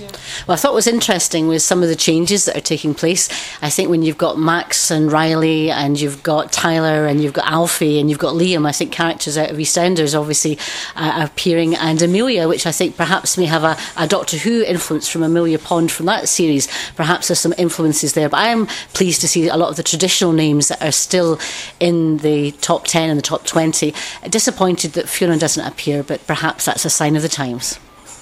Yeah. Well, I thought was interesting was some of the changes that are taking place. I think when you've got Max and Riley, and you've got Tyler, and you've got Alfie, and you've got Liam, I think characters out of EastEnders obviously uh, are appearing, and Amelia, which I think perhaps may have a, a Doctor Who influence from Amelia Pond from that series. Perhaps there's some influences there, but I am pleased to see a lot of the traditional names that are still in the top 10 and the top 20. Disappointed that Fiona doesn't appear, but perhaps that's a sign of the times.